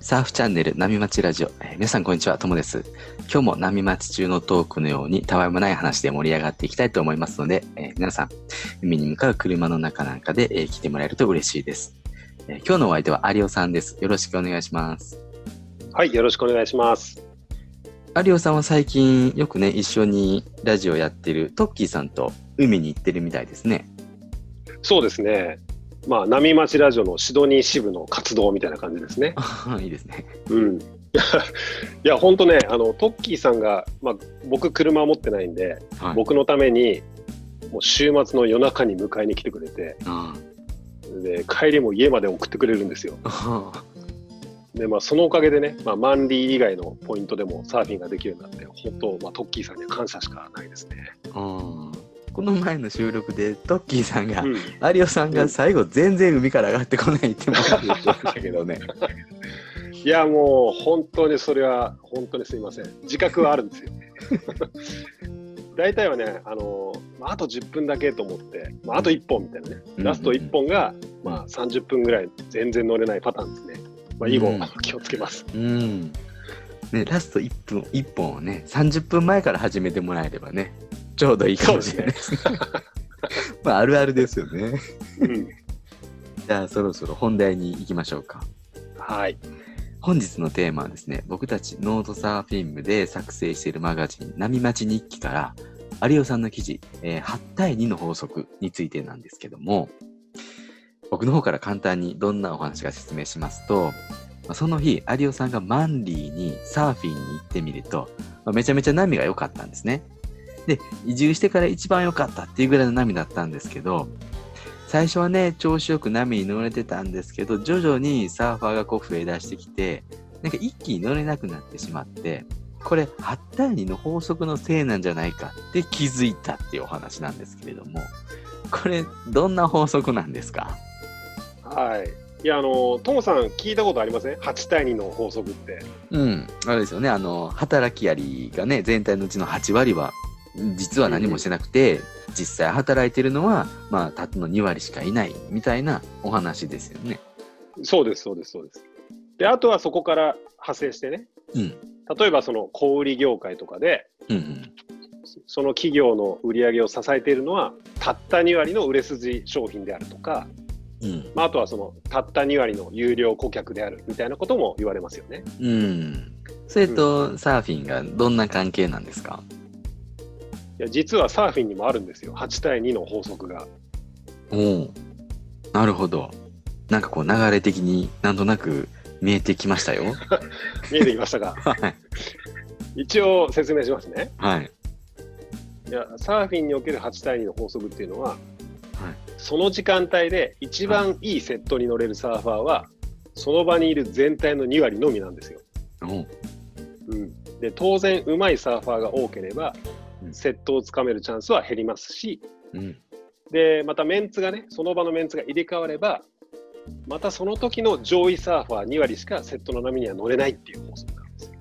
サーフチャンネル波町ラジオ、えー皆さんこんにちは、ともです。今日も波町中のトークのようにたわいもない話で盛り上がっていきたいと思いますので、えー皆さん、海に向かう車の中なんかで、えー来てもらえると嬉しいです、えー今日のお相手は有オさんです。よろしくお願いします。はい、よろしくお願いします。有オさんは最近よくね、一緒にラジオやってるトッキーさんと海に行ってるみたいですね。そうですね。まあ、波町ラジオのシドニー支部の活動みたいな感じですね。いいですね。うん。いや、本当ね、あの、トッキーさんが、まあ、僕、車持ってないんで、はい。僕のために、もう週末の夜中に迎えに来てくれて、あで、帰りも家まで送ってくれるんですよ。あ で、まあ、そのおかげでね、まあ、マンリー以外のポイントでもサーフィンができるようになって、本当、まあ、トッキーさんには感謝しかないですね。ああこの前の収録でトッキーさんが、うん。有オさんが最後全然海から上がってこないってもらってましたけどね。いや、もう本当にそれは本当にすみません。自覚はあるんですよ。大体はね、あのまあ、あと10分だけと思って、まあ、あと1本みたいなね、うんラスト1本が、まあ、30分ぐらい全然乗れないパターンですね。まあ、以後、うん気をつけます。うん。ね、ラスト1分、一本をね、30分前から始めてもらえればね、ちょうどいいかもしれないですね。まあ、あるあるですよね。うん、じゃあ、そろそろ本題に行きましょうか。はい。本日のテーマはですね、僕たちノートサーフィン部で作成しているマガジン、波待ち日記から、有尾さんの記事、えー8対2の法則についてなんですけども、僕の方から簡単にどんなお話か説明しますと、まあその日、有尾さんがマンリーにサーフィンに行ってみると、まあめちゃめちゃ波が良かったんですね。で、移住してから一番良かったっていうぐらいの波だったんですけど、最初はね、調子よく波に乗れてたんですけど、徐々にサーファーがこう増え出してきて、なんか一気に乗れなくなってしまって、これ8対2の法則のせいなんじゃないかって気づいたっていうお話なんですけれども、これどんな法則なんですか？はい。いや、あの、トモさん聞いたことありません ?8 対2の法則って。うん、あれですよね、あの、働きアリがね、全体のうちの8割は、実は何もしてなくて、実際働いてるのは、まあ、たったの2割しかいないみたいなお話ですよね。そうです、そうです、そうです。で、あとはそこから派生してね、うん。例えばその小売業界とかで、うんうん。その企業の売り上げを支えているのは、たった2割の売れ筋商品であるとか、うん。まあ、あとはそのたった2割の有料顧客であるみたいなことも言われますよね。うん。それと、サーフィンがどんな関係なんですか？いや実はサーフィンにもあるんですよ、8対2の法則が。おお。なるほど。なんかこう流れ的になんとなく見えてきましたよ。見えてきましたか？はい。一応説明しますね。はい。いやサーフィンにおける8対2の法則っていうのは、はいその時間帯で一番いいセットに乗れるサーファーは、その場にいる全体の2割のみなんですよ。おううん、で当然、うまいサーファーが多ければ、うんセットをつかめるチャンスは減りますし、うん。でまたメンツがね、その場のメンツが入れ替われば、またその時の上位サーファー2割しかセットの波には乗れないっていう法則なんですよ。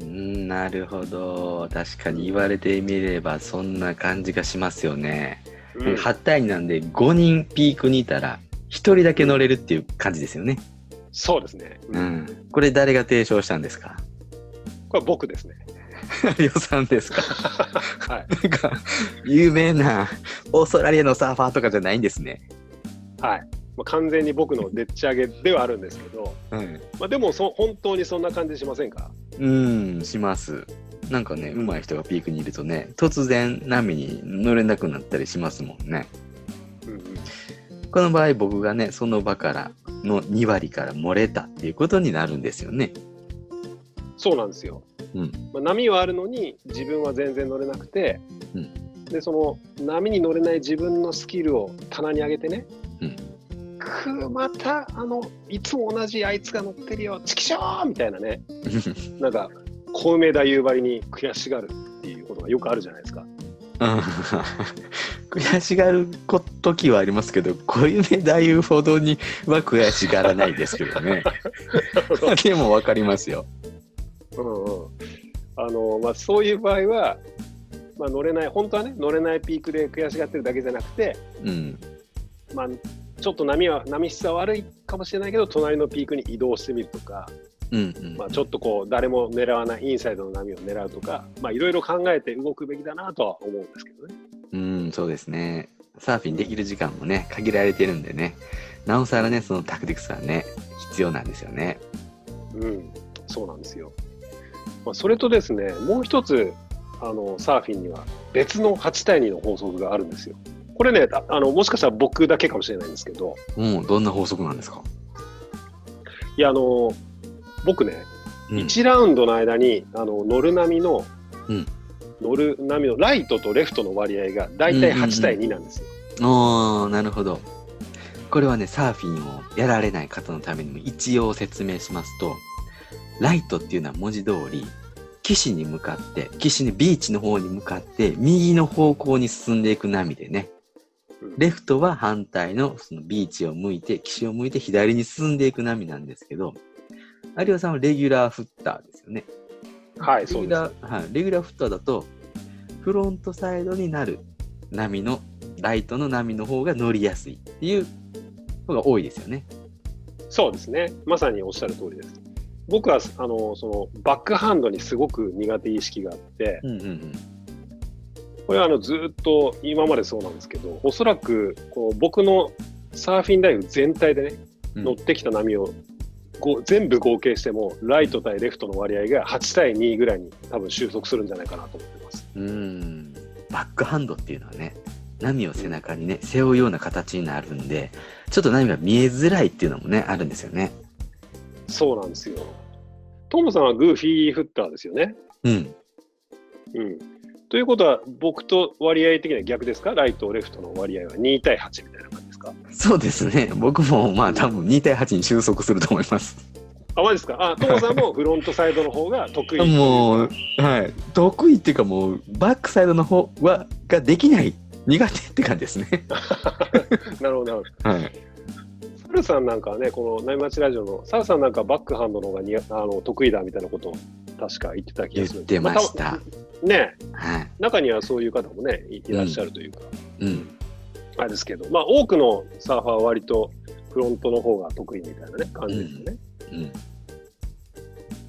うん、なるほど。確かに言われてみればそんな感じがしますよね。うん8対2なんで5人ピークにいたら1人だけ乗れるっていう感じですよね。そうですね、ううんん。これ誰が提唱したんですか？これは僕ですね。予算ですか？はいなんか、有名なオーストラリアのサーファーとかじゃないんですね。はいまあ、完全に僕のでっち上げではあるんですけど、はい。まあ、でもそ本当にそんな感じしませんか？うん、します。なんかね、上手い人がピークにいるとね、突然波に乗れなくなったりしますもんね。うんうんこの場合僕がね、その場からの2割から漏れたっていうことになるんですよね。そうなんですよ。うんまあ、波はあるのに自分は全然乗れなくて、うんでその波に乗れない自分のスキルを棚に上げてね、うんくーまたあのいつも同じあいつが乗ってるよチキショーみたいなね なんか小梅太夫張りに悔しがるっていうことがよくあるじゃないですか。うん悔しがる時はありますけど、小夢太夫ほどには悔しがらないですけどね。でもわかりますよ。うんうんあのまあ、そういう場合は、まあ、乗れない本当はね乗れないピークで悔しがってるだけじゃなくてうん。まあ、ちょっと波は、波質は悪いかもしれないけど、隣のピークに移動してみるとか、うんうん。まあ、ちょっとこう、誰も狙わないインサイドの波を狙うとか、まあ、いろいろ考えて動くべきだなとは思うんですけどね。うん、そうですね。サーフィンできる時間もね、限られてるんでね、なおさらね、そのタクティクスはね、必要なんですよね。うん、そうなんですよ。まあ、それとですね、もう一つ、あの、サーフィンには別の8対2の法則があるんですよ。これね、ああの、もしかしたら僕だけかもしれないんですけど、もう、どんな法則なんですか？いや、あの、僕ね、うん。1ラウンドの間に、あの、乗る波の、うん乗る波のライトとレフトの割合がだいたい8対2なんですよ。おー、なるほど。これはね、サーフィンをやられない方のためにも一応説明しますと、ライトっていうのは文字通り、岸に向かって、岸にビーチの方に向かって、右の方向に進んでいく波でね、うんレフトは反対のそのビーチを向いて、岸を向いて左に進んでいく波なんですけど、有オさんはレギュラーフッターですよね。はい、レそうです。はい、レギュラーフッターだと、フロントサイドになる波の、ライトの波の方が乗りやすいっていうのが多いですよね。そうですね。まさにおっしゃる通りです。僕は、あの、その、バックハンドにすごく苦手意識があって、うんうんうん。これはあのずっと今までそうなんですけど、おそらくこう僕のサーフィンライフ全体でね、うん乗ってきた波をご全部合計しても、ライト対レフトの割合が8対2ぐらいに多分収束するんじゃないかなと思ってます。うーん。バックハンドっていうのはね、波を背中にね、背負うような形になるんで、ちょっと波が見えづらいっていうのもね、あるんですよね。そうなんですよ。トムさんはグーフィーフッターですよね。うん。うん。ということは、僕と割合的には逆ですか？ライト、レフトの割合は？2対8みたいな感じですか？そうですね。僕もまあ多分2対8に収束すると思います。あ、マジですか？あ、トモさんもフロントサイドの方が得意。もう、はい。得意っていうかもう、バックサイドの方は、ができない。苦手って感じですね。なるほど、なるほど。はい。サルさんなんかはね、この内町ラジオの、サルさんなんかバックハンドの方がにあの得意だみたいなことを確か言ってた気がするんです言ってましたあたねはい。中にはそういう方もね、いいらっしゃるというか、うん。あれですけど、まあ多くのサーファーは割とフロントの方が得意みたいなね、感じですよね。うん。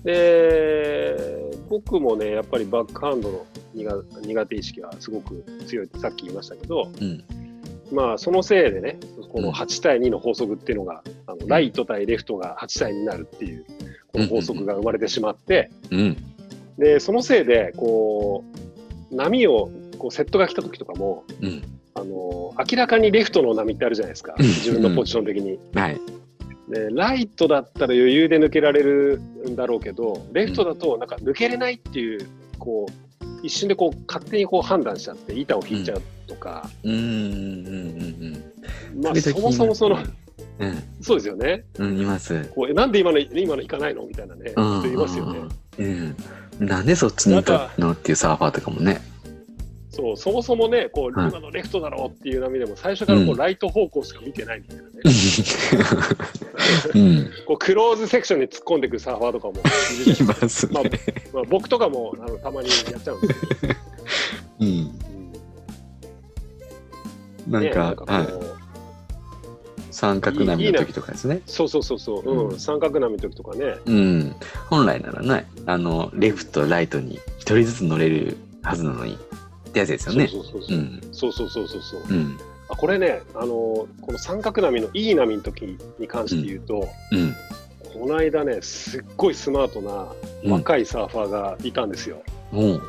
で、僕もね、やっぱりバックハンドの苦苦手意識がすごく強いってさっき言いましたけど、うん。まあそのせいでね、こうんの8対2の法則っていうのが、あのライト対レフトが8対2になるっていう、この法則が生まれてしまって、うん。で、そのせいで、こう、波を、こうセットが来た時とかも、うん。あの、明らかにレフトの波ってあるじゃないですか。うん自分のポジション的に。はい。で、ライトだったら余裕で抜けられるんだろうけど、レフトだとなんか抜けれないっていう、こう、一瞬でこう勝手にこう判断しちゃって板を引いちゃうとか、うん。うん。うん。まあそもそもその、うん。そうですよね。うん。います。こうえなんで今の今の行かないの？みたいなね、うん。人いますよね。うん。なんでそっちに行ったの？っていうサーファーとかもね。そう、そもそもね、こう、はい今のレフトだろうっていう波でも、最初からこう、うんライト方向しか見てないみたいなね。うん。こう、クローズセクションに突っ込んでくるサーファーとかも いるじゃいないですかますね。まあ、僕とかもあのたまにやっちゃうんですけど、うん。うんねなんか。三角波の時とかですね。そうそうそうそう、うんうん三角波の時とかね、うん。本来ならね、あの、レフト、ライトに一人ずつ乗れるはずなのに。ってやつですよね。そうそうそうそう、うん。そうそうそうそうそううん。あこれね、あのこの三角波のいい波の時に関して言うと、うん。この間ね、すっごいスマートなうん若いサーファーがいたんですよ。もう。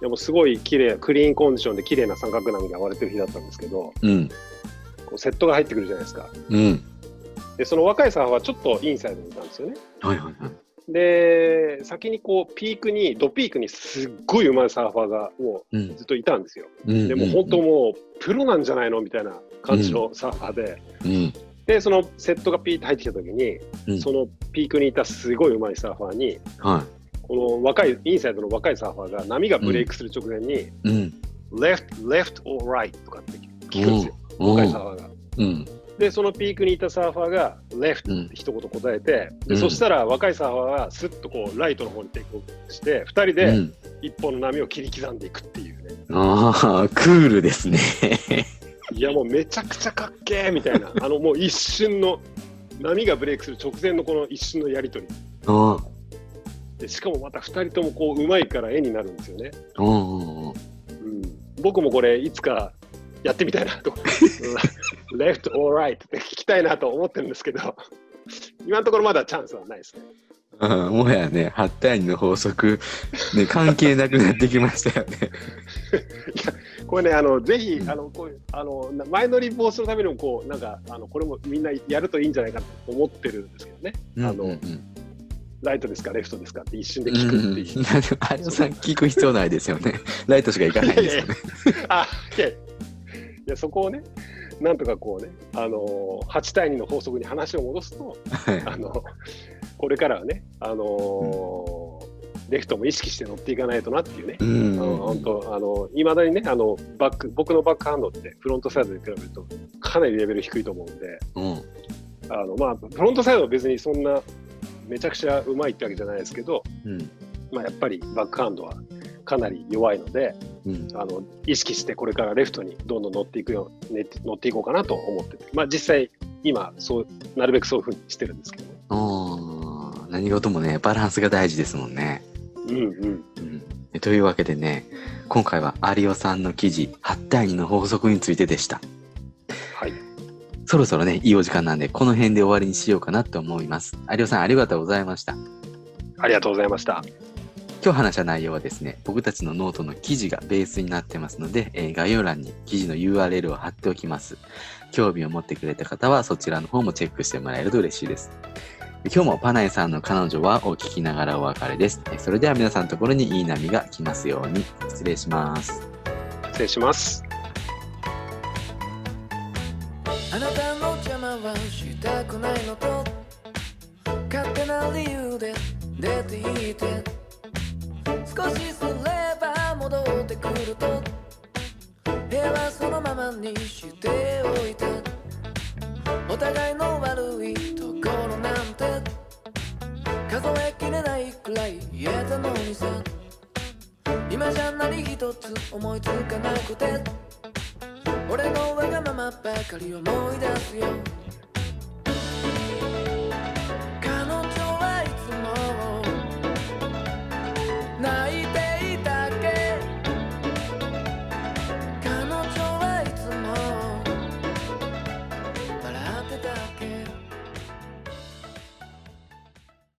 でもすごい綺麗、クリーンコンディションで綺麗な三角波が割れてる日だったんですけど、うん。こうセットが入ってくるじゃないですか。うん。で、その若いサーファーはちょっとインサイドにいたんですよね。はいはいはい。で、先にこう、ピークに、ドピークにすっごい上手いサーファーがもうずっといたんですよ。うん。でも本当もう、プロなんじゃないのみたいな感じのサーファーで、うん。で、そのセットがピーッと入ってきた時に、うんそのピークにいたすごい上手いサーファーに、はこの若い、インサイドの若いサーファーが波がブレイクする直前に、い。うん。left, left or right とかって聞くんですよ、お若いサーファーが。うん。で、そのピークにいたサーファーが left うんって一言答えて、でうんそしたら若いサーファーがスッとこうライトの方にテイクオフして、二人うでん。一本の波を切り刻んでいくっていうね。ああ、クールですね。いやもうめちゃくちゃかっけーみたいな、あのもう一瞬の波がブレイクする直前のこの一瞬のやり取り。うん。でしかもまた2人ともこううまいから絵になるんですよね。うんうんうん。うん、僕もこれいつかやってみたいなと、うんレフト、オーライトって聞きたいなと思ってるんですけど、今のところまだチャンスはないですね。うん、もはやね、8対2の法則、ね、関係なくなってきましたよね。これね、あのぜひあのこういうあのな前乗り防止のためにもこうなんかあのこれもみんなやるといいんじゃないかと思ってるんですけどね。あのうんうんライトですかレフトですかって一瞬でうん聞くっていう。うんいやでも有吉さん聞く必要ないですよね。ライトしか行かないですよね。あいやいやそこをね、なんとかこうね、あの8対2の法則に話を戻すと、はい。あのこれからはね、あのレフトも意識して乗っていかないとなっていうね、うん。あの本当、あのいまだにねあのバック、僕のバックハンドってフロントサイドに比べるとかなりレベル低いと思うんで、うん。あのまあ、フロントサイドは別にそんなめちゃくちゃうまいってわけじゃないですけど、うん。まあ、やっぱりバックハンドはかなり弱いので、うんあの意識してこれからレフトにどんどん乗っていくよう、ね、乗っていこうかなと思ってて、まあ、実際、今そう、なるべくそういうふうにしてるんですけど、うん何事もね、バランスが大事ですもんね。うんうん、うん、というわけでね、今回は有吉さんの記事、8対2の法則についてでした。はい、そろそろね、いいお時間なんで、この辺で終わりにしようかなと思います。有吉さん、ありがとうございました。ありがとうございました。今日話した内容はですね、僕たちのノートの記事がベースになってますので、えー概要欄に記事の URL を貼っておきます。興味を持ってくれた方はそちらの方もチェックしてもらえると嬉しいです。今日もパナエさんの彼女はを聞きながらお別れです。えーそれでは皆さんのところにいい波が来ますように。失礼します。失礼します。あなたの邪魔はしたくないのと勝手な理由で出ていて少しすれば戻ってくると。部屋はそのままにしておいて。お互いの悪いところなんて。数えきれないくらい言えたのにさ。今じゃ何一つ思いつかなくて。俺のわがままばかり思い出すよ。